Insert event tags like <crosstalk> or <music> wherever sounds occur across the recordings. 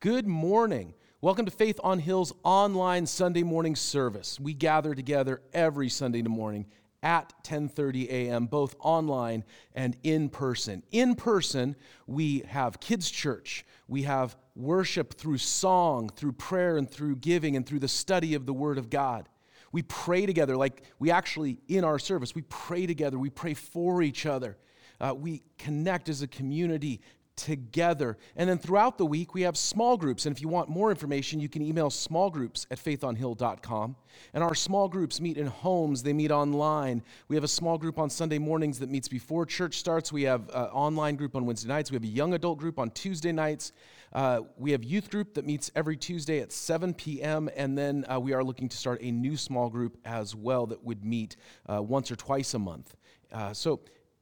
Good morning. Welcome to Faith on Hill's online Sunday morning service. We gather together every Sunday morning at 10:30 a.m. both online and in person. In person, we have kids church. We have worship through song, through prayer and through giving and through the study of the word of God. We pray together like we actually in our service. We pray together. We pray for each other. Uh, we connect as a community together. And then throughout the week, we have small groups. And if you want more information, you can email smallgroups at faithonhill.com. And our small groups meet in homes, they meet online. We have a small group on Sunday mornings that meets before church starts. We have an online group on Wednesday nights. We have a young adult group on Tuesday nights. Uh, we have youth group that meets every Tuesday at 7 p.m. And then uh, we are looking to start a new small group as well that would meet uh, once or twice a month. Uh, so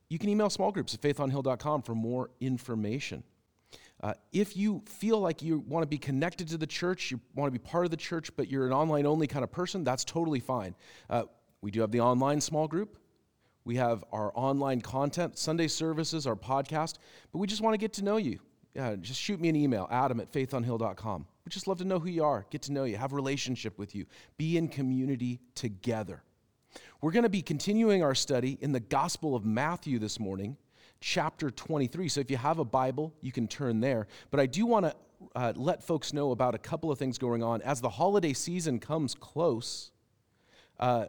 you can email small groups at faithonhill.com for more information. Uh, if you feel like you want to be connected to the church, you want to be part of the church, but you're an online only kind of person, that's totally fine. Uh, we do have the online small group. We have our online content, Sunday services, our podcast, but we just want to get to know you. Yeah, just shoot me an email, adam at faithonhill.com. We just love to know who you are, get to know you, have a relationship with you, be in community together. We're going to be continuing our study in the Gospel of Matthew this morning, chapter 23. So if you have a Bible, you can turn there. But I do want to uh, let folks know about a couple of things going on. As the holiday season comes close, uh,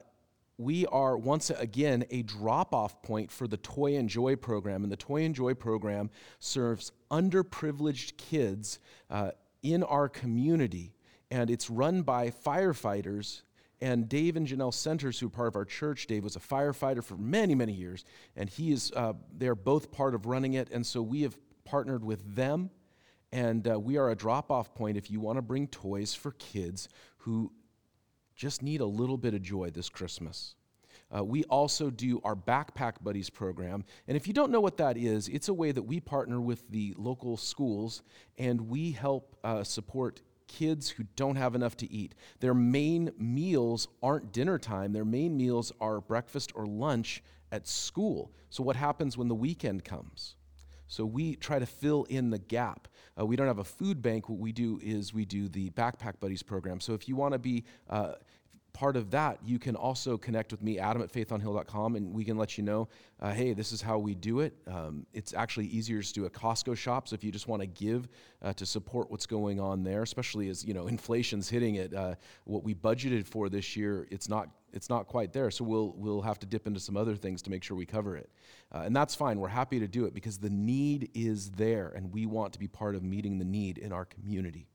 we are once again a drop off point for the Toy and Joy program. And the Toy and Joy program serves underprivileged kids uh, in our community. And it's run by firefighters and Dave and Janelle Centers, who are part of our church, Dave was a firefighter for many, many years, and he is, uh, they're both part of running it. And so we have partnered with them, and uh, we are a drop off point if you want to bring toys for kids who just need a little bit of joy this Christmas. Uh, we also do our Backpack Buddies program. And if you don't know what that is, it's a way that we partner with the local schools and we help uh, support kids who don't have enough to eat. Their main meals aren't dinner time, their main meals are breakfast or lunch at school. So, what happens when the weekend comes? So, we try to fill in the gap. Uh, we don't have a food bank. What we do is we do the Backpack Buddies program. So, if you want to be uh, part of that, you can also connect with me, Adam at faithonhill.com, and we can let you know, uh, hey, this is how we do it. Um, it's actually easier to do a Costco shop. So if you just want to give uh, to support what's going on there, especially as you know <laughs> inflation's hitting it, uh, what we budgeted for this year, it's not it's not quite there. So we'll we'll have to dip into some other things to make sure we cover it, uh, and that's fine. We're happy to do it because the need is there, and we want to be part of meeting the need in our community.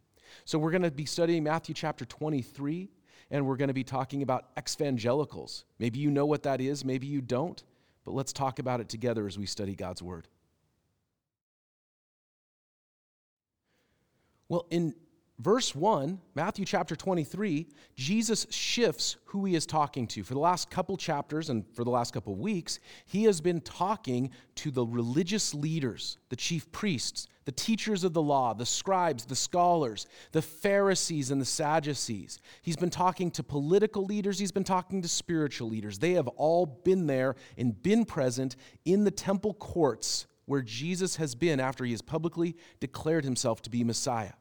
So we're going to be studying Matthew chapter 23 and we're going to be talking about exvangelicals. Maybe you know what that is, maybe you don't, but let's talk about it together as we study God's Word. Well, in verse 1, Matthew chapter 23, Jesus shifts who he is talking to. For the last couple chapters and for the last couple weeks, he has been talking to the religious leaders, the chief priests, the teachers of the law, the scribes, the scholars, the Pharisees, and the Sadducees. He's been talking to political leaders, he's been talking to spiritual leaders. They have all been there and been present in the temple courts where Jesus has been after he has publicly declared himself to be Messiah.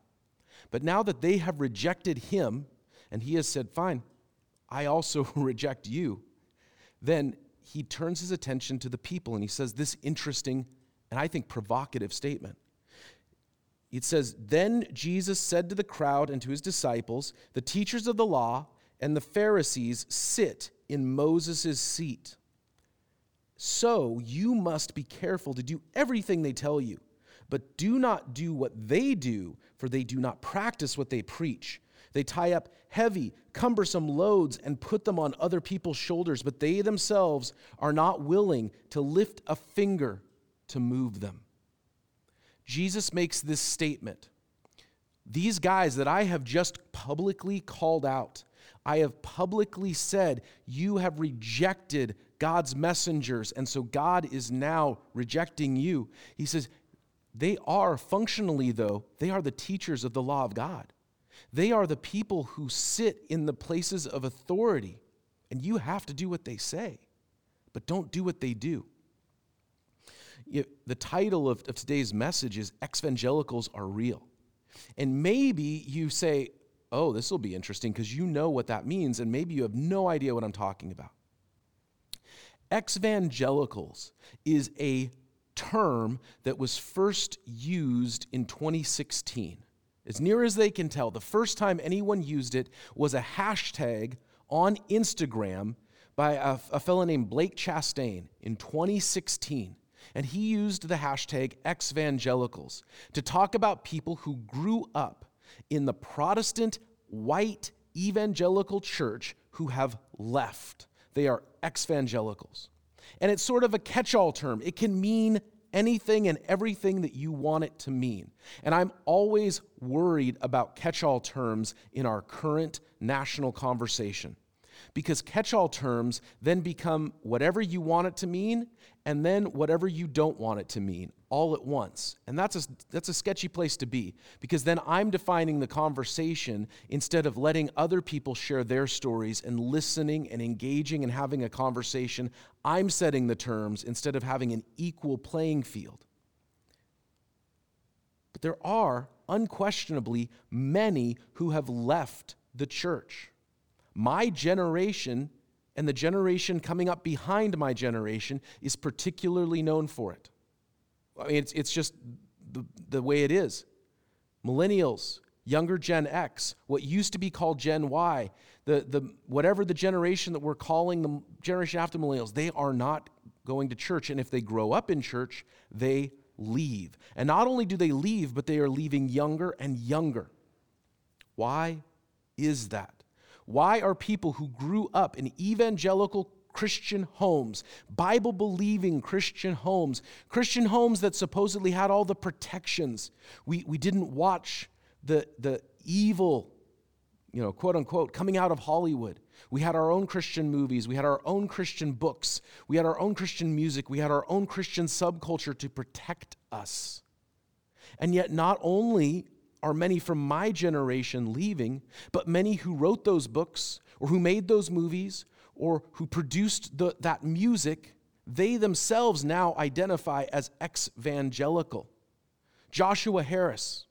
But now that they have rejected him, and he has said, Fine, I also <laughs> reject you, then he turns his attention to the people and he says this interesting and I think provocative statement. It says, Then Jesus said to the crowd and to his disciples, The teachers of the law and the Pharisees sit in Moses' seat. So you must be careful to do everything they tell you, but do not do what they do, for they do not practice what they preach. They tie up heavy, cumbersome loads and put them on other people's shoulders, but they themselves are not willing to lift a finger to move them. Jesus makes this statement These guys that I have just publicly called out, I have publicly said, You have rejected God's messengers, and so God is now rejecting you. He says, They are functionally, though, they are the teachers of the law of God. They are the people who sit in the places of authority, and you have to do what they say, but don't do what they do. The title of, of today's message is Exvangelicals Are Real. And maybe you say, oh, this will be interesting because you know what that means, and maybe you have no idea what I'm talking about. Exvangelicals is a term that was first used in 2016. As near as they can tell, the first time anyone used it was a hashtag on Instagram by a, a fellow named Blake Chastain in 2016. And he used the hashtag exvangelicals to talk about people who grew up in the Protestant white evangelical church who have left. They are exvangelicals. And it's sort of a catch all term. It can mean anything and everything that you want it to mean. And I'm always worried about catch all terms in our current national conversation because catch all terms then become whatever you want it to mean and then whatever you don't want it to mean all at once. And that's a, that's a sketchy place to be because then I'm defining the conversation instead of letting other people share their stories and listening and engaging and having a conversation. I'm setting the terms instead of having an equal playing field. But there are unquestionably many who have left the church. My generation and the generation coming up behind my generation is particularly known for it. I mean, it's, it's just the, the way it is. Millennials, younger Gen X, what used to be called Gen Y, the, the, whatever the generation that we're calling the generation after millennials, they are not going to church. And if they grow up in church, they leave. And not only do they leave, but they are leaving younger and younger. Why is that? Why are people who grew up in evangelical Christian homes, Bible believing Christian homes, Christian homes that supposedly had all the protections. We, we didn't watch the, the evil, you know, quote unquote, coming out of Hollywood. We had our own Christian movies. We had our own Christian books. We had our own Christian music. We had our own Christian subculture to protect us. And yet, not only are many from my generation leaving, but many who wrote those books or who made those movies or who produced the, that music, they themselves now identify as ex-evangelical. Joshua Harris,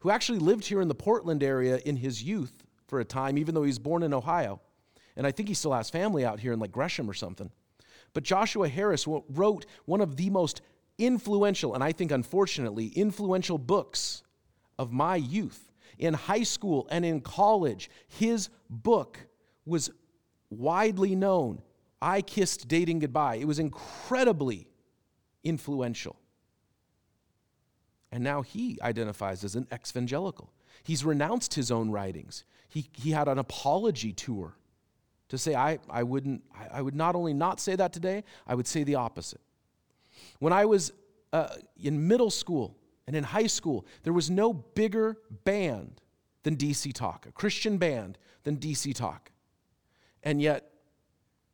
who actually lived here in the Portland area in his youth for a time, even though he was born in Ohio. And I think he still has family out here in like Gresham or something. But Joshua Harris wrote one of the most influential, and I think unfortunately, influential books of my youth. In high school and in college, his book was widely known. I Kissed Dating Goodbye. It was incredibly influential. And now he identifies as an evangelical. He's renounced his own writings. He, he had an apology tour to say, I, I, wouldn't, I, I would not only not say that today, I would say the opposite. When I was uh, in middle school and in high school, there was no bigger band than DC Talk, a Christian band than DC Talk. And yet,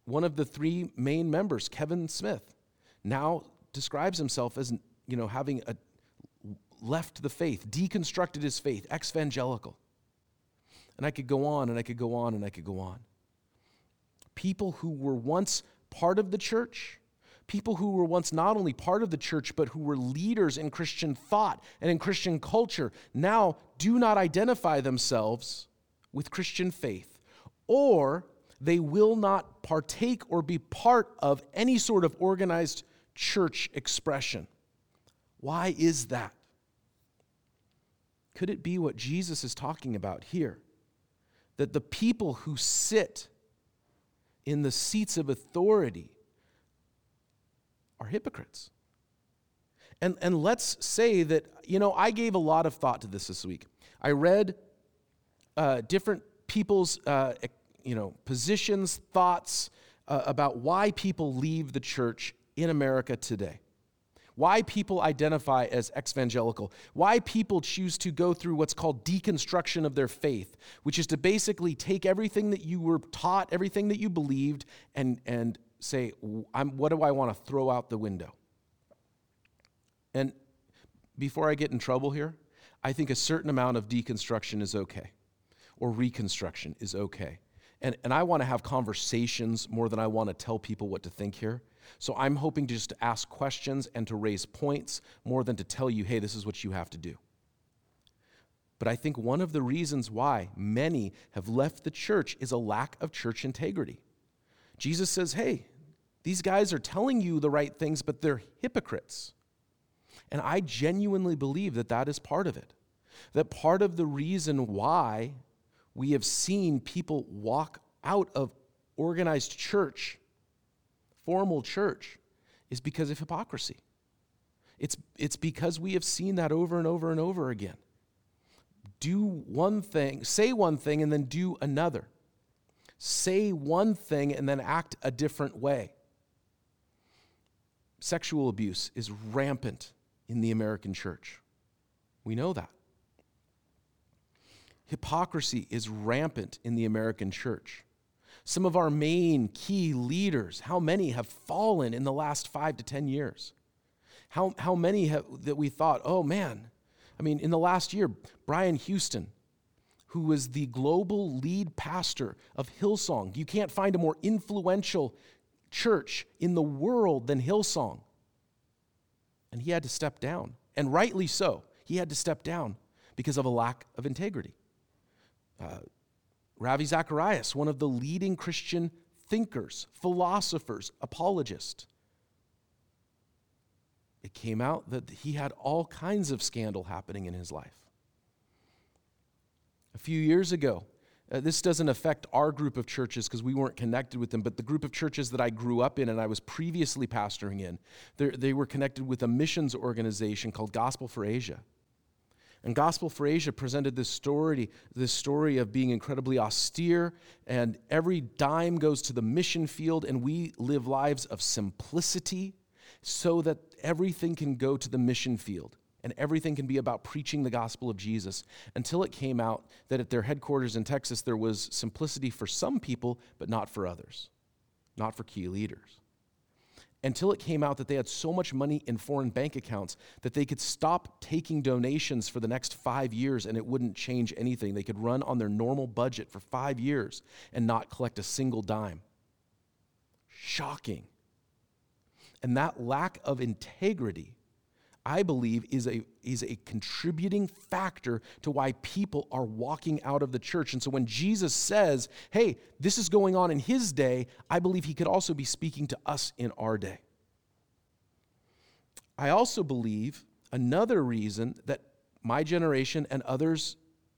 one of the three main members, Kevin Smith, now describes himself as you know having a, left the faith, deconstructed his faith, evangelical. And I could go on and I could go on and I could go on. People who were once part of the church, people who were once not only part of the church, but who were leaders in Christian thought and in Christian culture, now do not identify themselves with Christian faith or they will not partake or be part of any sort of organized church expression. Why is that? Could it be what Jesus is talking about here? That the people who sit in the seats of authority are hypocrites. And, and let's say that, you know, I gave a lot of thought to this this week. I read uh, different people's uh, you know, positions, thoughts uh, about why people leave the church in America today. Why people identify as evangelical. Why people choose to go through what's called deconstruction of their faith, which is to basically take everything that you were taught, everything that you believed, and, and say, what do I want to throw out the window? And before I get in trouble here, I think a certain amount of deconstruction is okay, or reconstruction is okay. And, and I want to have conversations more than I want to tell people what to think here. So I'm hoping to just ask questions and to raise points more than to tell you, hey, this is what you have to do. But I think one of the reasons why many have left the church is a lack of church integrity. Jesus says, hey, these guys are telling you the right things, but they're hypocrites. And I genuinely believe that that is part of it. That part of the reason why we have seen people walk out of organized church, formal church, is because of hypocrisy. It's, it's because we have seen that over and over and over again. Do one thing, say one thing, and then do another. Say one thing and then act a different way. Sexual abuse is rampant in the American church. We know that. Hypocrisy is rampant in the American church. Some of our main key leaders, how many have fallen in the last five to 10 years? How, how many have, that we thought, oh man, I mean, in the last year, Brian Houston, who was the global lead pastor of Hillsong, you can't find a more influential church in the world than Hillsong. And he had to step down, and rightly so. He had to step down because of a lack of integrity. Uh, Ravi Zacharias, one of the leading Christian thinkers, philosophers, apologists. It came out that he had all kinds of scandal happening in his life. A few years ago, uh, this doesn't affect our group of churches because we weren't connected with them, but the group of churches that I grew up in and I was previously pastoring in, they were connected with a missions organization called Gospel for Asia. And Gospel for Asia presented this story, this story of being incredibly austere, and every dime goes to the mission field, and we live lives of simplicity so that everything can go to the mission field and everything can be about preaching the gospel of Jesus until it came out that at their headquarters in Texas there was simplicity for some people, but not for others, not for key leaders until it came out that they had so much money in foreign bank accounts that they could stop taking donations for the next five years and it wouldn't change anything. They could run on their normal budget for five years and not collect a single dime. Shocking. And that lack of integrity I believe, is a, is a contributing factor to why people are walking out of the church. And so when Jesus says, hey, this is going on in his day, I believe he could also be speaking to us in our day. I also believe another reason that my generation and others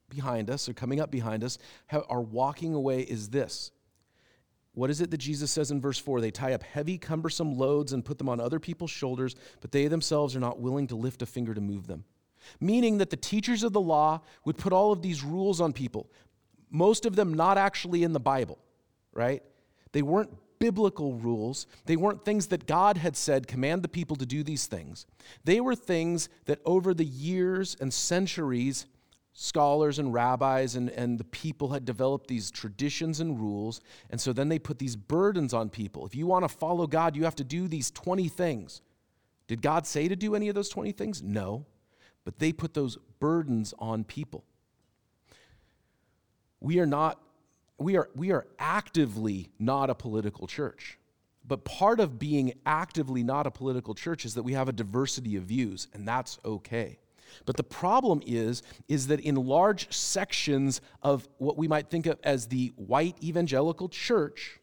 behind us, or coming up behind us, have, are walking away is this what is it that Jesus says in verse 4? They tie up heavy, cumbersome loads and put them on other people's shoulders, but they themselves are not willing to lift a finger to move them. Meaning that the teachers of the law would put all of these rules on people, most of them not actually in the Bible, right? They weren't biblical rules. They weren't things that God had said, command the people to do these things. They were things that over the years and centuries, scholars and rabbis and, and the people had developed these traditions and rules. And so then they put these burdens on people. If you want to follow God, you have to do these 20 things. Did God say to do any of those 20 things? No. But they put those burdens on people. We are not, we are, we are actively not a political church. But part of being actively not a political church is that we have a diversity of views, and that's okay. But the problem is, is that in large sections of what we might think of as the white evangelical church,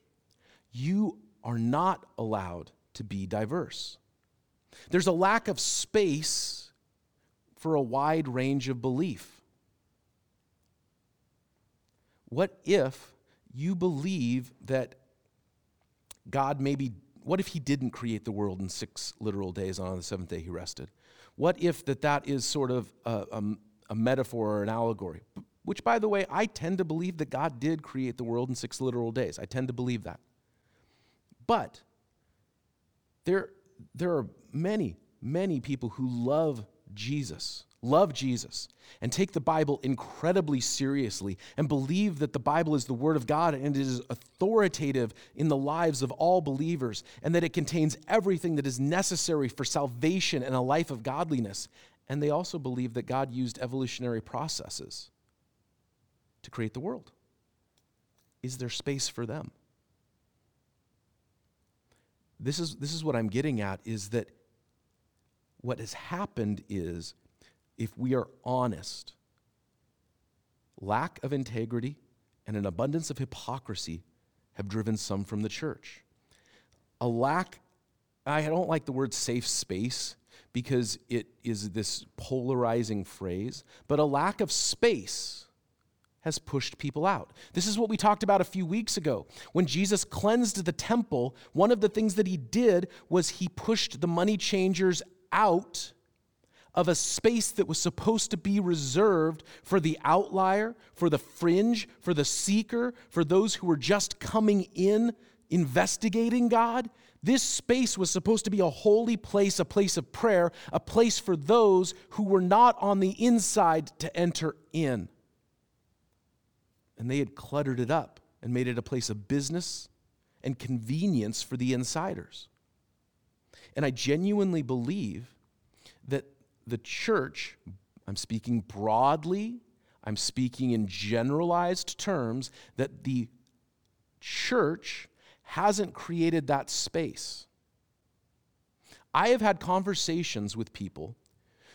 you are not allowed to be diverse. There's a lack of space for a wide range of belief. What if you believe that God maybe, what if He didn't create the world in six literal days and on the seventh day He rested? What if that that is sort of a, a, a metaphor or an allegory? Which, by the way, I tend to believe that God did create the world in six literal days. I tend to believe that. But there, there are many, many people who love Jesus love Jesus, and take the Bible incredibly seriously and believe that the Bible is the Word of God and it is authoritative in the lives of all believers and that it contains everything that is necessary for salvation and a life of godliness. And they also believe that God used evolutionary processes to create the world. Is there space for them? This is, this is what I'm getting at is that what has happened is if we are honest, lack of integrity and an abundance of hypocrisy have driven some from the church. A lack, I don't like the word safe space because it is this polarizing phrase, but a lack of space has pushed people out. This is what we talked about a few weeks ago. When Jesus cleansed the temple, one of the things that he did was he pushed the money changers out of a space that was supposed to be reserved for the outlier, for the fringe, for the seeker, for those who were just coming in investigating God. This space was supposed to be a holy place, a place of prayer, a place for those who were not on the inside to enter in. And they had cluttered it up and made it a place of business and convenience for the insiders. And I genuinely believe that the church, I'm speaking broadly, I'm speaking in generalized terms, that the church hasn't created that space. I have had conversations with people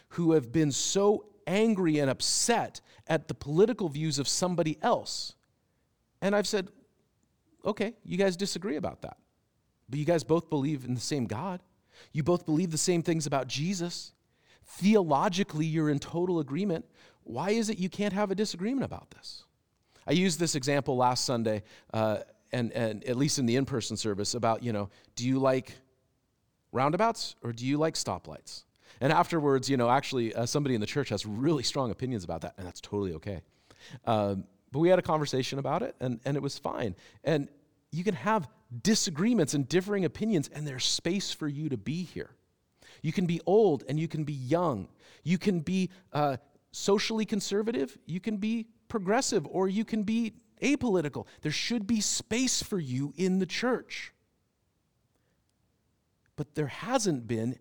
who have been so angry and upset at the political views of somebody else. And I've said, okay, you guys disagree about that. But you guys both believe in the same God. You both believe the same things about Jesus theologically you're in total agreement, why is it you can't have a disagreement about this? I used this example last Sunday, uh, and, and at least in the in person service, about, you know, do you like roundabouts or do you like stoplights? And afterwards, you know, actually, uh, somebody in the church has really strong opinions about that, and that's totally okay. Um, but we had a conversation about it, and, and it was fine. And you can have disagreements and differing opinions, and there's space for you to be here. You can be old and you can be young. You can be uh, socially conservative, you can be progressive, or you can be apolitical. There should be space for you in the church. But there hasn't been,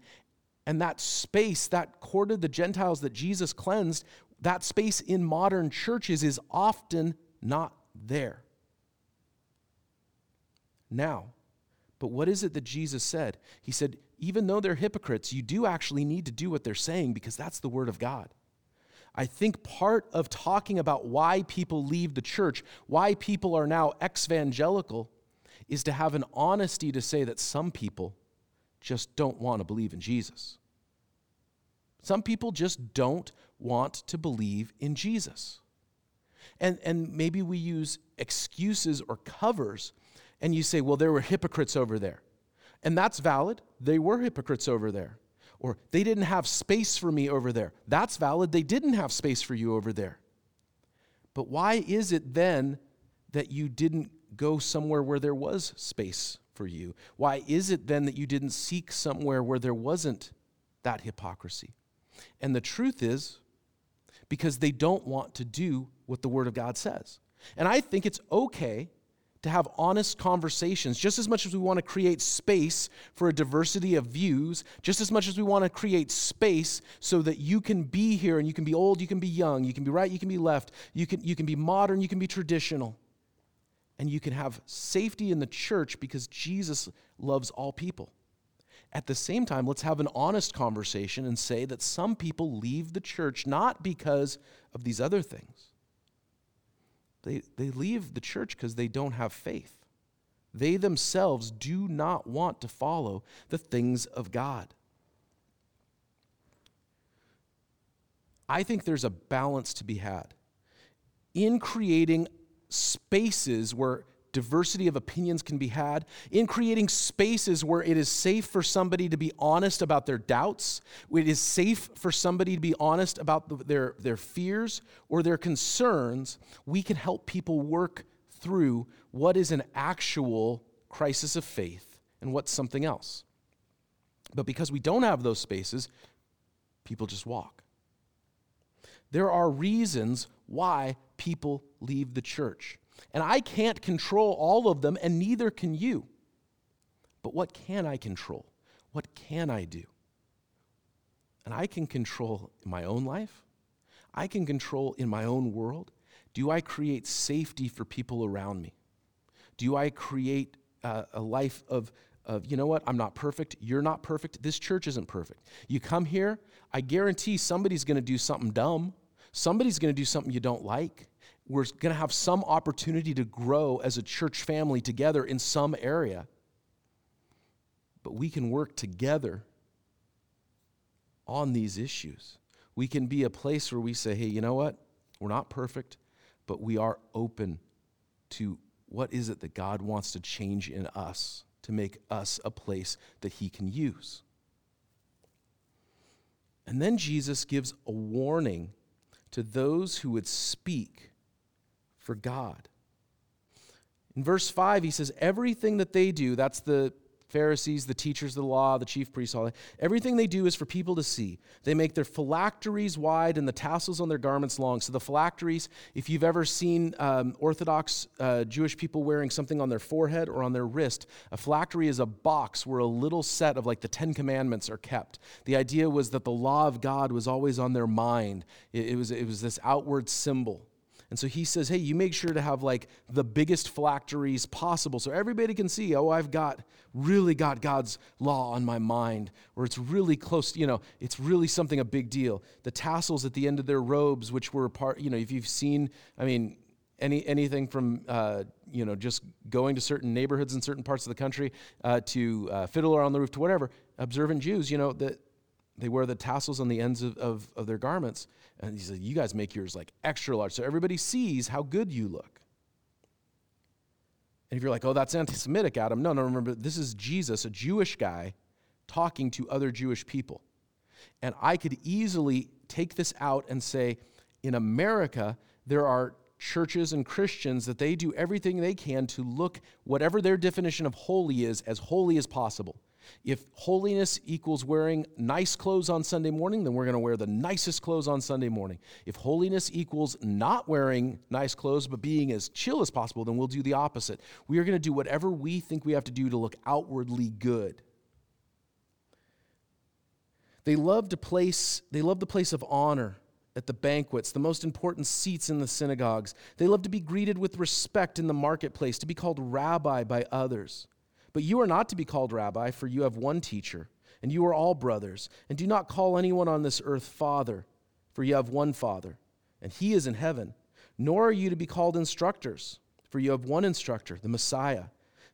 and that space, that court of the Gentiles that Jesus cleansed, that space in modern churches is often not there. Now, but what is it that Jesus said? He said, even though they're hypocrites, you do actually need to do what they're saying because that's the Word of God. I think part of talking about why people leave the church, why people are now evangelical, is to have an honesty to say that some people just don't want to believe in Jesus. Some people just don't want to believe in Jesus. And, and maybe we use excuses or covers, and you say, well, there were hypocrites over there. And that's valid. They were hypocrites over there. Or they didn't have space for me over there. That's valid. They didn't have space for you over there. But why is it then that you didn't go somewhere where there was space for you? Why is it then that you didn't seek somewhere where there wasn't that hypocrisy? And the truth is, because they don't want to do what the Word of God says. And I think it's okay to have honest conversations, just as much as we want to create space for a diversity of views, just as much as we want to create space so that you can be here and you can be old, you can be young, you can be right, you can be left, you can, you can be modern, you can be traditional. And you can have safety in the church because Jesus loves all people. At the same time, let's have an honest conversation and say that some people leave the church not because of these other things they, they leave the church because they don't have faith. They themselves do not want to follow the things of God. I think there's a balance to be had in creating spaces where diversity of opinions can be had, in creating spaces where it is safe for somebody to be honest about their doubts, it is safe for somebody to be honest about the, their, their fears or their concerns, we can help people work through what is an actual crisis of faith and what's something else. But because we don't have those spaces, people just walk. There are reasons why people leave the church. And I can't control all of them, and neither can you. But what can I control? What can I do? And I can control my own life. I can control in my own world. Do I create safety for people around me? Do I create uh, a life of, of, you know what, I'm not perfect, you're not perfect, this church isn't perfect. You come here, I guarantee somebody's gonna do something dumb, somebody's gonna do something you don't like we're going to have some opportunity to grow as a church family together in some area. But we can work together on these issues. We can be a place where we say, hey, you know what? We're not perfect, but we are open to what is it that God wants to change in us to make us a place that He can use. And then Jesus gives a warning to those who would speak for God. In verse 5, he says, Everything that they do, that's the Pharisees, the teachers of the law, the chief priests, all that. Everything they do is for people to see. They make their phylacteries wide and the tassels on their garments long. So, the phylacteries, if you've ever seen um, Orthodox uh, Jewish people wearing something on their forehead or on their wrist, a phylactery is a box where a little set of like the Ten Commandments are kept. The idea was that the law of God was always on their mind, it, it was, it was this outward symbol. And so he says, hey, you make sure to have like the biggest phylacteries possible so everybody can see, oh, I've got really got God's law on my mind, or it's really close, you know, it's really something a big deal. The tassels at the end of their robes, which were part, you know, if you've seen, I mean, any, anything from uh, you know just going to certain neighborhoods in certain parts of the country uh, to uh, on the roof to whatever observant jews you know that they wear the tassels on the ends of, of, of their garments and he said, You guys make yours like extra large so everybody sees how good you look. And if you're like, Oh, that's anti Semitic, Adam, no, no, remember, this is Jesus, a Jewish guy, talking to other Jewish people. And I could easily take this out and say, in America, there are churches and Christians that they do everything they can to look whatever their definition of holy is as holy as possible. If holiness equals wearing nice clothes on Sunday morning, then we're going to wear the nicest clothes on Sunday morning. If holiness equals not wearing nice clothes but being as chill as possible, then we'll do the opposite. We are going to do whatever we think we have to do to look outwardly good. They love to place they love the place of honor at the banquets, the most important seats in the synagogues. They love to be greeted with respect in the marketplace, to be called rabbi by others. But you are not to be called rabbi, for you have one teacher, and you are all brothers. And do not call anyone on this earth father, for you have one father, and he is in heaven. Nor are you to be called instructors, for you have one instructor, the Messiah.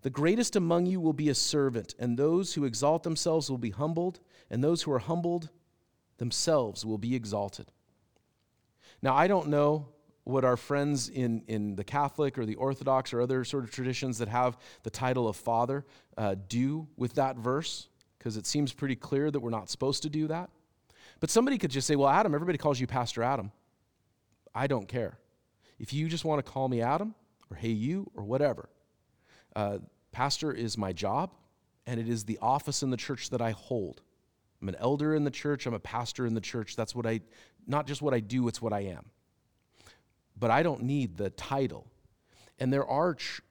The greatest among you will be a servant, and those who exalt themselves will be humbled, and those who are humbled themselves will be exalted. Now, I don't know what our friends in, in the Catholic or the Orthodox or other sort of traditions that have the title of father uh, do with that verse, because it seems pretty clear that we're not supposed to do that. But somebody could just say, well, Adam, everybody calls you Pastor Adam. I don't care. If you just want to call me Adam or hey you or whatever, uh, pastor is my job and it is the office in the church that I hold. I'm an elder in the church, I'm a pastor in the church. That's what I, not just what I do, it's what I am but I don't need the title. And there are, ch-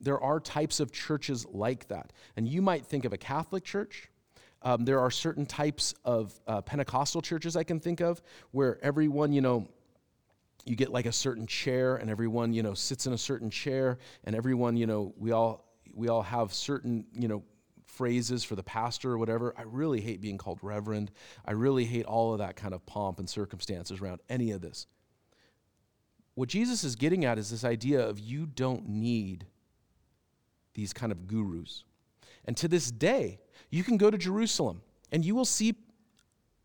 there are types of churches like that. And you might think of a Catholic church. Um, there are certain types of uh, Pentecostal churches I can think of where everyone, you know, you get like a certain chair and everyone, you know, sits in a certain chair and everyone, you know, we all we all have certain, you know, phrases for the pastor or whatever. I really hate being called reverend. I really hate all of that kind of pomp and circumstances around any of this. What Jesus is getting at is this idea of you don't need these kind of gurus. And to this day, you can go to Jerusalem and you will see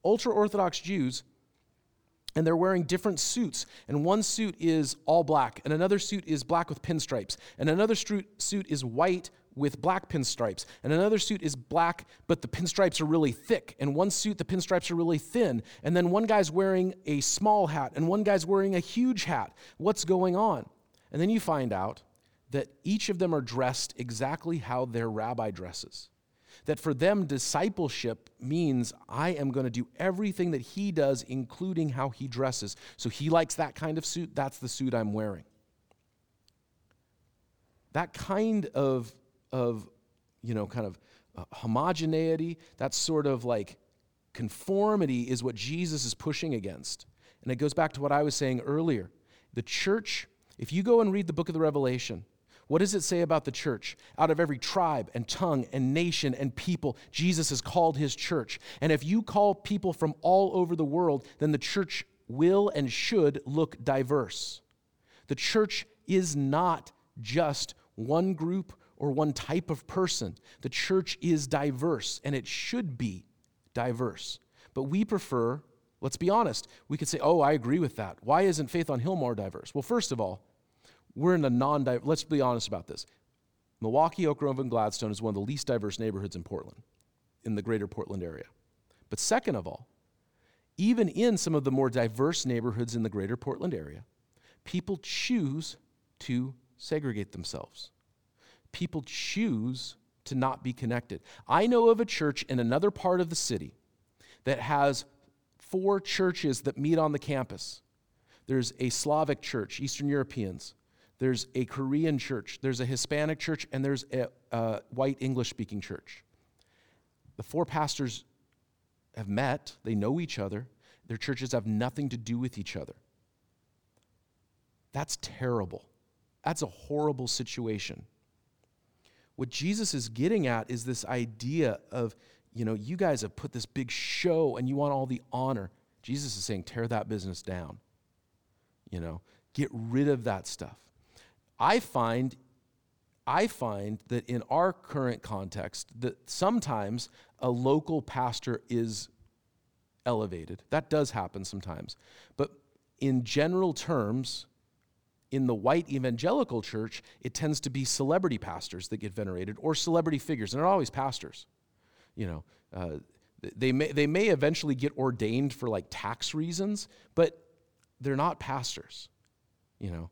ultra Orthodox Jews and they're wearing different suits. And one suit is all black, and another suit is black with pinstripes, and another suit is white with black pinstripes, and another suit is black, but the pinstripes are really thick, and one suit, the pinstripes are really thin, and then one guy's wearing a small hat, and one guy's wearing a huge hat. What's going on? And then you find out that each of them are dressed exactly how their rabbi dresses. That for them, discipleship means I am going to do everything that he does, including how he dresses. So he likes that kind of suit, that's the suit I'm wearing. That kind of, of you know, kind of uh, homogeneity, that sort of like conformity is what Jesus is pushing against. And it goes back to what I was saying earlier. The church, if you go and read the book of the Revelation, what does it say about the church? Out of every tribe and tongue and nation and people, Jesus has called his church. And if you call people from all over the world, then the church will and should look diverse. The church is not just one group or one type of person. The church is diverse, and it should be diverse. But we prefer, let's be honest, we could say, oh, I agree with that. Why isn't Faith on Hill more diverse? Well, first of all, we're in a non diverse, let's be honest about this. Milwaukie, Oak Grove, and Gladstone is one of the least diverse neighborhoods in Portland, in the greater Portland area. But second of all, even in some of the more diverse neighborhoods in the greater Portland area, people choose to segregate themselves. People choose to not be connected. I know of a church in another part of the city that has four churches that meet on the campus. There's a Slavic church, Eastern Europeans. There's a Korean church. There's a Hispanic church, and there's a, a white English speaking church. The four pastors have met, they know each other, their churches have nothing to do with each other. That's terrible. That's a horrible situation. What Jesus is getting at is this idea of, you know, you guys have put this big show and you want all the honor. Jesus is saying, tear that business down. You know, get rid of that stuff. I find I find that in our current context that sometimes a local pastor is elevated. That does happen sometimes. But in general terms, in the white evangelical church, it tends to be celebrity pastors that get venerated or celebrity figures, and they're not always pastors. You know, uh, they may they may eventually get ordained for like tax reasons, but they're not pastors. You know,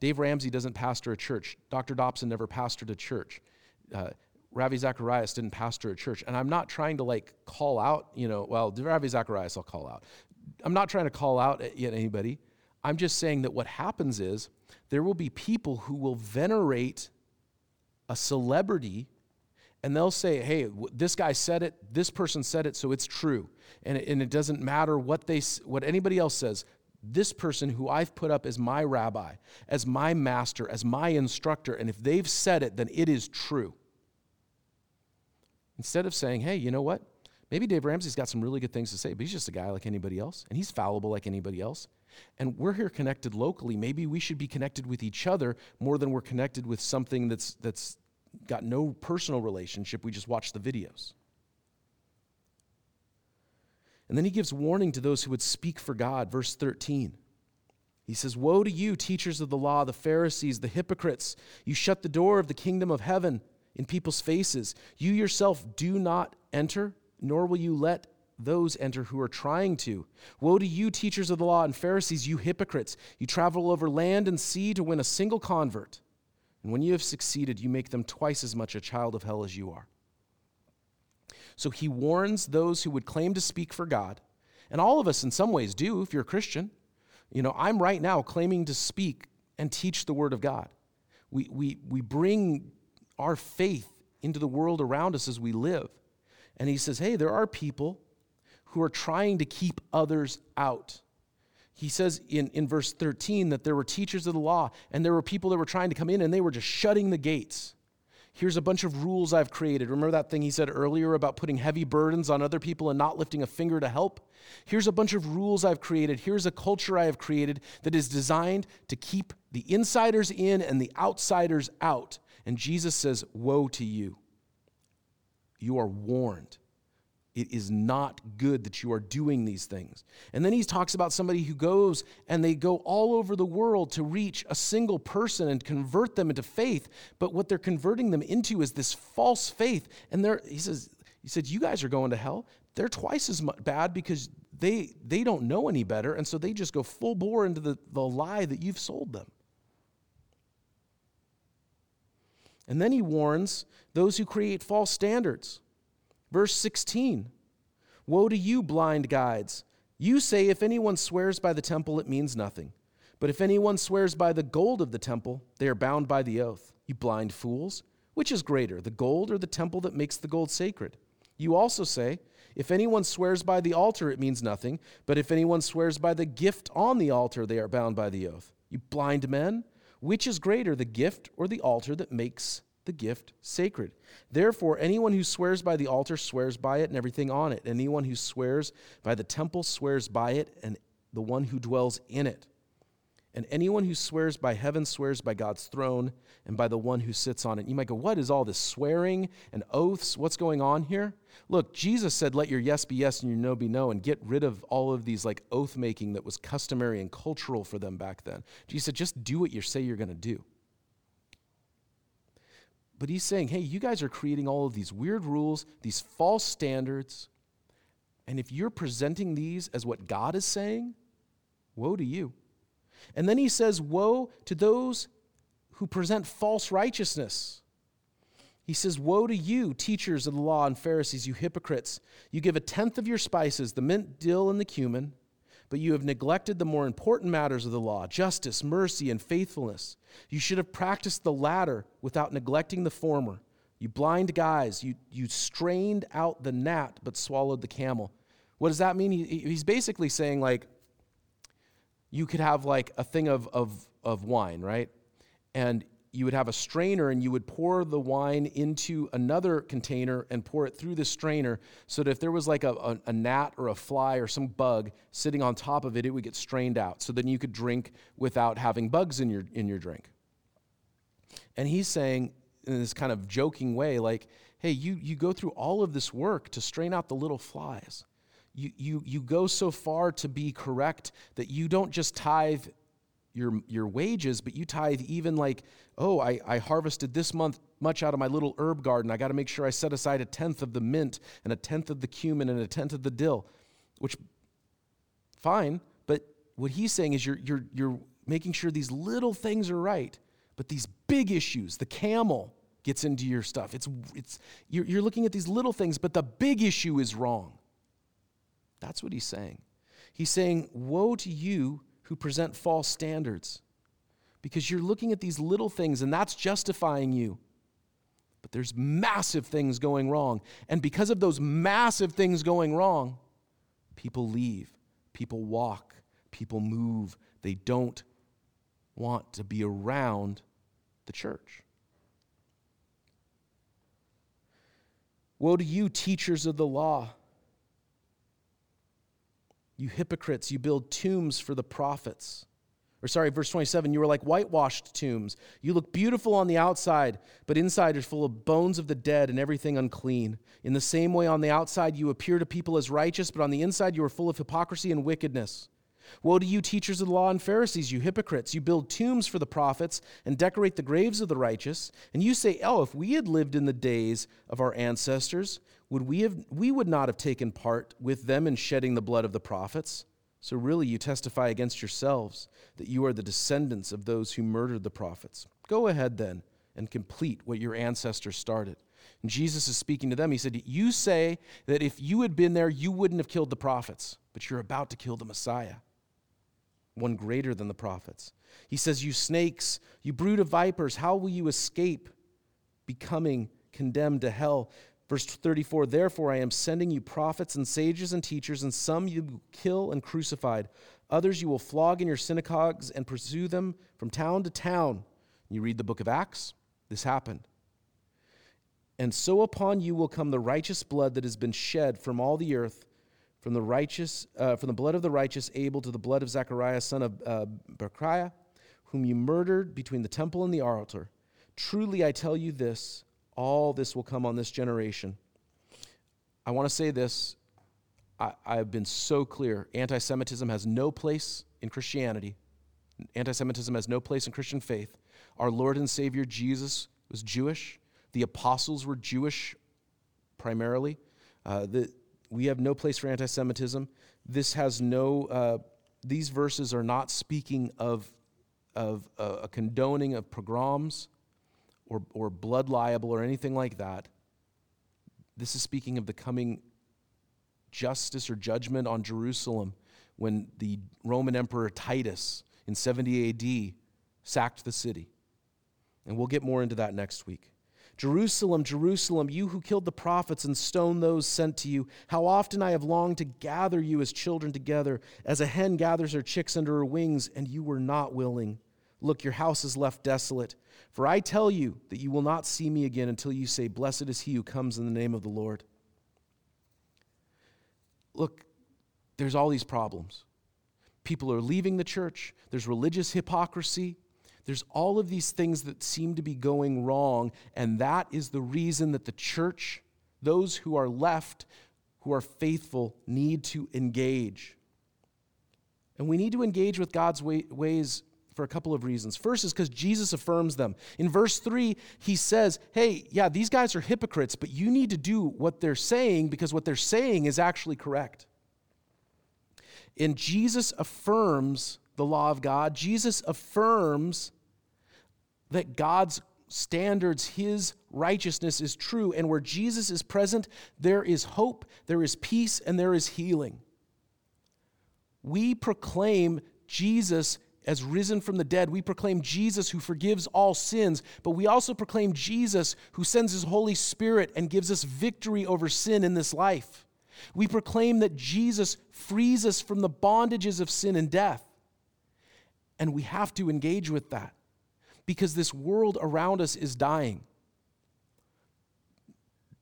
Dave Ramsey doesn't pastor a church. Dr. Dobson never pastored a church. Uh, Ravi Zacharias didn't pastor a church. And I'm not trying to like call out, you know, well, Ravi Zacharias I'll call out. I'm not trying to call out yet anybody. I'm just saying that what happens is there will be people who will venerate a celebrity and they'll say, hey, this guy said it, this person said it, so it's true. And it, and it doesn't matter what, they, what anybody else says. This person who I've put up as my rabbi, as my master, as my instructor, and if they've said it, then it is true. Instead of saying, hey, you know what? Maybe Dave Ramsey's got some really good things to say, but he's just a guy like anybody else, and he's fallible like anybody else. And we're here connected locally. Maybe we should be connected with each other more than we're connected with something that's, that's got no personal relationship. We just watch the videos. And then he gives warning to those who would speak for God. Verse 13. He says, Woe to you, teachers of the law, the Pharisees, the hypocrites! You shut the door of the kingdom of heaven in people's faces. You yourself do not enter, nor will you let those enter who are trying to. Woe to you, teachers of the law and Pharisees, you hypocrites! You travel over land and sea to win a single convert. And when you have succeeded, you make them twice as much a child of hell as you are. So he warns those who would claim to speak for God. And all of us, in some ways, do if you're a Christian. You know, I'm right now claiming to speak and teach the Word of God. We, we, we bring our faith into the world around us as we live. And he says, hey, there are people who are trying to keep others out. He says in, in verse 13 that there were teachers of the law and there were people that were trying to come in and they were just shutting the gates. Here's a bunch of rules I've created. Remember that thing he said earlier about putting heavy burdens on other people and not lifting a finger to help? Here's a bunch of rules I've created. Here's a culture I have created that is designed to keep the insiders in and the outsiders out. And Jesus says, Woe to you. You are warned. It is not good that you are doing these things. And then he talks about somebody who goes and they go all over the world to reach a single person and convert them into faith. But what they're converting them into is this false faith. And they're, he says, he said, You guys are going to hell. They're twice as bad because they, they don't know any better. And so they just go full bore into the, the lie that you've sold them. And then he warns those who create false standards. Verse 16 Woe to you, blind guides! You say, if anyone swears by the temple, it means nothing. But if anyone swears by the gold of the temple, they are bound by the oath. You blind fools! Which is greater, the gold or the temple that makes the gold sacred? You also say, if anyone swears by the altar, it means nothing. But if anyone swears by the gift on the altar, they are bound by the oath. You blind men! Which is greater, the gift or the altar that makes the gift sacred? Therefore, anyone who swears by the altar swears by it and everything on it. Anyone who swears by the temple swears by it and the one who dwells in it. And anyone who swears by heaven swears by God's throne and by the one who sits on it. You might go, What is all this swearing and oaths? What's going on here? Look, Jesus said, Let your yes be yes and your no be no, and get rid of all of these like oath making that was customary and cultural for them back then. Jesus said, Just do what you say you're going to do. But he's saying, Hey, you guys are creating all of these weird rules, these false standards. And if you're presenting these as what God is saying, woe to you. And then he says, Woe to those who present false righteousness. He says, Woe to you, teachers of the law and Pharisees, you hypocrites! You give a tenth of your spices, the mint, dill, and the cumin, but you have neglected the more important matters of the law justice, mercy, and faithfulness. You should have practiced the latter without neglecting the former. You blind guys, you, you strained out the gnat but swallowed the camel. What does that mean? He, he's basically saying, like, you could have like a thing of, of, of wine, right? And you would have a strainer and you would pour the wine into another container and pour it through the strainer so that if there was like a, a, a, gnat or a fly or some bug sitting on top of it, it would get strained out. So then you could drink without having bugs in your, in your drink. And he's saying, in this kind of joking way, like, hey, you, you go through all of this work to strain out the little flies you, you, you go so far to be correct that you don't just tithe your, your wages, but you tithe even like, oh, I, I harvested this month much out of my little herb garden. I got to make sure I set aside a tenth of the mint and a tenth of the cumin and a tenth of the dill, which, fine, but what he's saying is you're, you're, you're making sure these little things are right, but these big issues, the camel gets into your stuff. It's, it's, you're, you're looking at these little things, but the big issue is wrong. That's what he's saying. He's saying, Woe to you who present false standards, because you're looking at these little things and that's justifying you. But there's massive things going wrong. And because of those massive things going wrong, people leave, people walk, people move. They don't want to be around the church. Woe to you, teachers of the law you hypocrites, you build tombs for the prophets. Or, sorry, verse 27 you are like whitewashed tombs. You look beautiful on the outside, but inside is full of bones of the dead and everything unclean. In the same way, on the outside you appear to people as righteous, but on the inside you are full of hypocrisy and wickedness. Woe to you, teachers of the law and Pharisees, you hypocrites! You build tombs for the prophets and decorate the graves of the righteous. And you say, Oh, if we had lived in the days of our ancestors, would we, have, we would not have taken part with them in shedding the blood of the prophets. So really, you testify against yourselves that you are the descendants of those who murdered the prophets. Go ahead then and complete what your ancestors started. And Jesus is speaking to them. He said, You say that if you had been there, you wouldn't have killed the prophets, but you're about to kill the Messiah one greater than the prophets. He says, You snakes, you brood of vipers, how will you escape becoming condemned to hell? Verse 34 Therefore, I am sending you prophets and sages and teachers, and some you kill and crucified. Others you will flog in your synagogues and pursue them from town to town. You read the book of Acts, this happened. And so upon you will come the righteous blood that has been shed from all the earth from the righteous, uh, from the blood of the righteous Abel to the blood of Zechariah, son of uh, whom you murdered between the temple and the altar. Truly, I tell you this: all this will come on this generation. I want to say this. I, I've been so clear. Anti-Semitism has no place in Christianity. Anti-Semitism has no place in Christian faith. Our Lord and Savior Jesus was Jewish. The apostles were Jewish primarily. Uh, the, we have no place for anti Semitism. This has no, uh, these verses are not speaking of, of uh, a condoning of pogroms or, or blood libel or anything like that. This is speaking of the coming justice or judgment on Jerusalem when the Roman Emperor Titus in 70 AD sacked the city. And we'll get more into that next week. Jerusalem, Jerusalem, you who killed the prophets and stoned those sent to you, how often I have longed to gather you as children together, as a hen gathers her chicks under her wings, and you were not willing. Look, your house is left desolate. For I tell you that you will not see me again until you say, Blessed is he who comes in the name of the Lord. Look, there's all these problems. People are leaving the church, there's religious hypocrisy. There's all of these things that seem to be going wrong, and that is the reason that the church, those who are left, who are faithful, need to engage. And we need to engage with God's way, ways for a couple of reasons. First is because Jesus affirms them. In verse 3, he says, Hey, yeah, these guys are hypocrites, but you need to do what they're saying because what they're saying is actually correct. And Jesus affirms the law of God. Jesus affirms that God's standards, his righteousness is true. And where Jesus is present, there is hope, there is peace, and there is healing. We proclaim Jesus as risen from the dead. We proclaim Jesus who forgives all sins, but we also proclaim Jesus who sends his Holy Spirit and gives us victory over sin in this life. We proclaim that Jesus frees us from the bondages of sin and death. And we have to engage with that because this world around us is dying.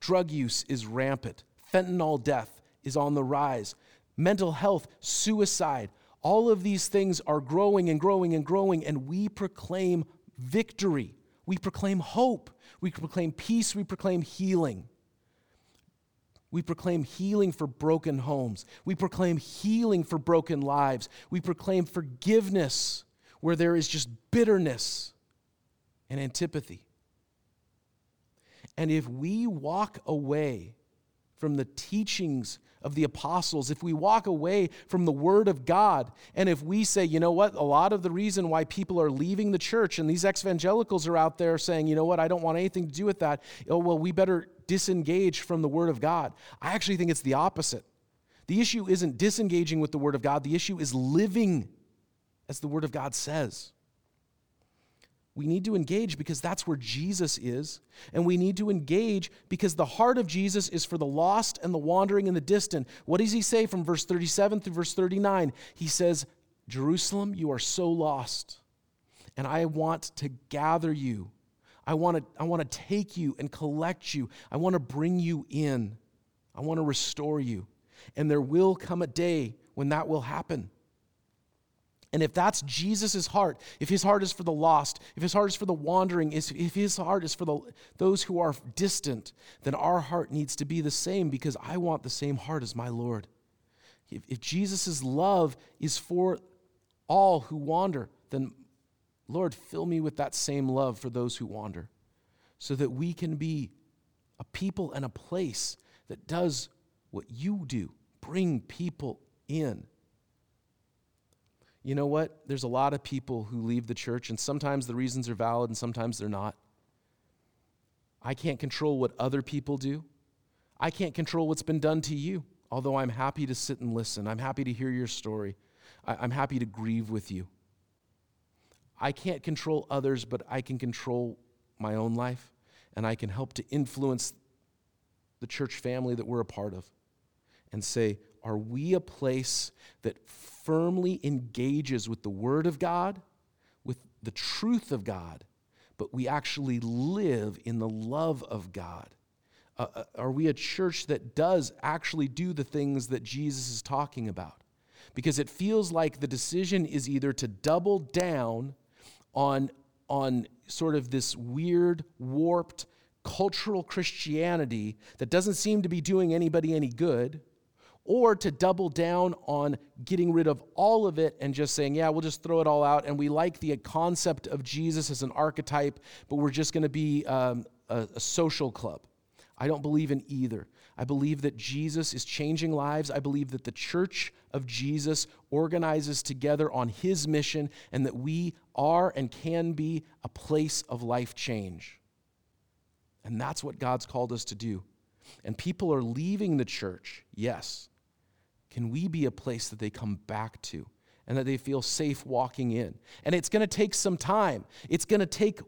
Drug use is rampant, fentanyl death is on the rise, mental health, suicide, all of these things are growing and growing and growing, and we proclaim victory. We proclaim hope. We proclaim peace. We proclaim healing. We proclaim healing for broken homes. We proclaim healing for broken lives. We proclaim forgiveness where there is just bitterness and antipathy. And if we walk away from the teachings of the apostles, if we walk away from the word of God, and if we say, you know what, a lot of the reason why people are leaving the church and these evangelicals are out there saying, you know what, I don't want anything to do with that, oh, well, we better disengage from the word of God. I actually think it's the opposite. The issue isn't disengaging with the word of God, the issue is living as the word of God says. We need to engage because that's where Jesus is. And we need to engage because the heart of Jesus is for the lost and the wandering and the distant. What does he say from verse 37 through verse 39? He says, Jerusalem, you are so lost, and I want to gather you. I want to, I want to take you and collect you. I want to bring you in. I want to restore you. And there will come a day when that will happen. And if that's Jesus' heart, if his heart is for the lost, if his heart is for the wandering, if his heart is for the, those who are distant, then our heart needs to be the same because I want the same heart as my Lord. If, if Jesus' love is for all who wander, then Lord, fill me with that same love for those who wander so that we can be a people and a place that does what you do bring people in you know what? There's a lot of people who leave the church, and sometimes the reasons are valid and sometimes they're not. I can't control what other people do. I can't control what's been done to you, although I'm happy to sit and listen. I'm happy to hear your story. I- am happy to grieve with you. I can't control others, but I can control my own life, and I can help to influence the church family that we're a part of and say, are we a place that firmly engages with the Word of God, with the truth of God, but we actually live in the love of God? Uh, uh, are we a church that does actually do the things that Jesus is talking about? Because it feels like the decision is either to double down on, on sort of this weird, warped, cultural Christianity that doesn't seem to be doing anybody any good or to double down on getting rid of all of it and just saying, yeah, we'll just throw it all out. And we like the concept of Jesus as an archetype, but we're just going to be um, a, a social club. I don't believe in either. I believe that Jesus is changing lives. I believe that the church of Jesus organizes together on his mission and that we are and can be a place of life change. And that's what God's called us to do. And people are leaving the church, yes. Can we be a place that they come back to and that they feel safe walking in? And it's going to take some time. It's going to take,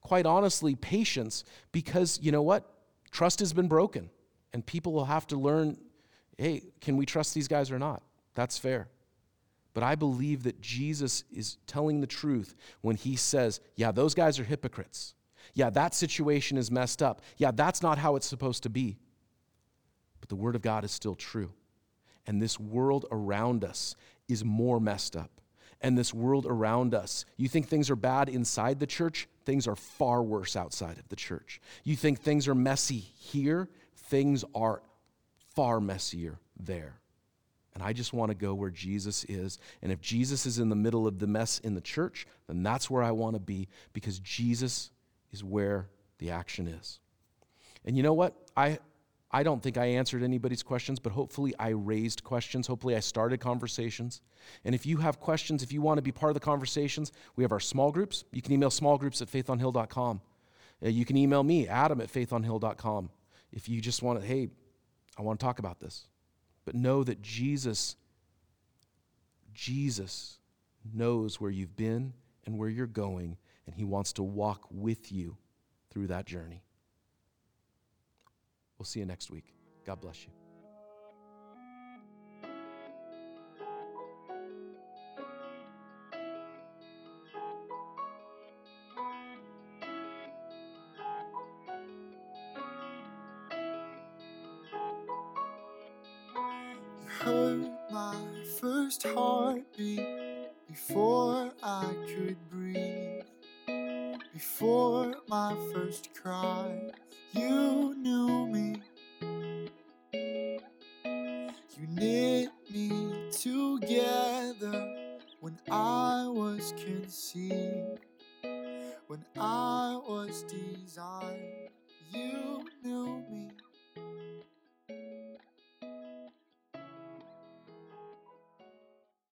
quite honestly, patience because you know what? Trust has been broken. And people will have to learn hey, can we trust these guys or not? That's fair. But I believe that Jesus is telling the truth when he says, yeah, those guys are hypocrites. Yeah, that situation is messed up. Yeah, that's not how it's supposed to be. But the Word of God is still true. And this world around us is more messed up. And this world around us, you think things are bad inside the church, things are far worse outside of the church. You think things are messy here, things are far messier there. And I just want to go where Jesus is. And if Jesus is in the middle of the mess in the church, then that's where I want to be because Jesus is where the action is. And you know what? I, I don't think I answered anybody's questions, but hopefully I raised questions. Hopefully I started conversations. And if you have questions, if you want to be part of the conversations, we have our small groups. You can email smallgroups at faithonhill.com. Uh, you can email me, adam at faithonhill.com. If you just want to, hey, I want to talk about this. But know that Jesus, Jesus knows where you've been and where you're going, and he wants to walk with you through that journey. We'll see you next week. God bless you.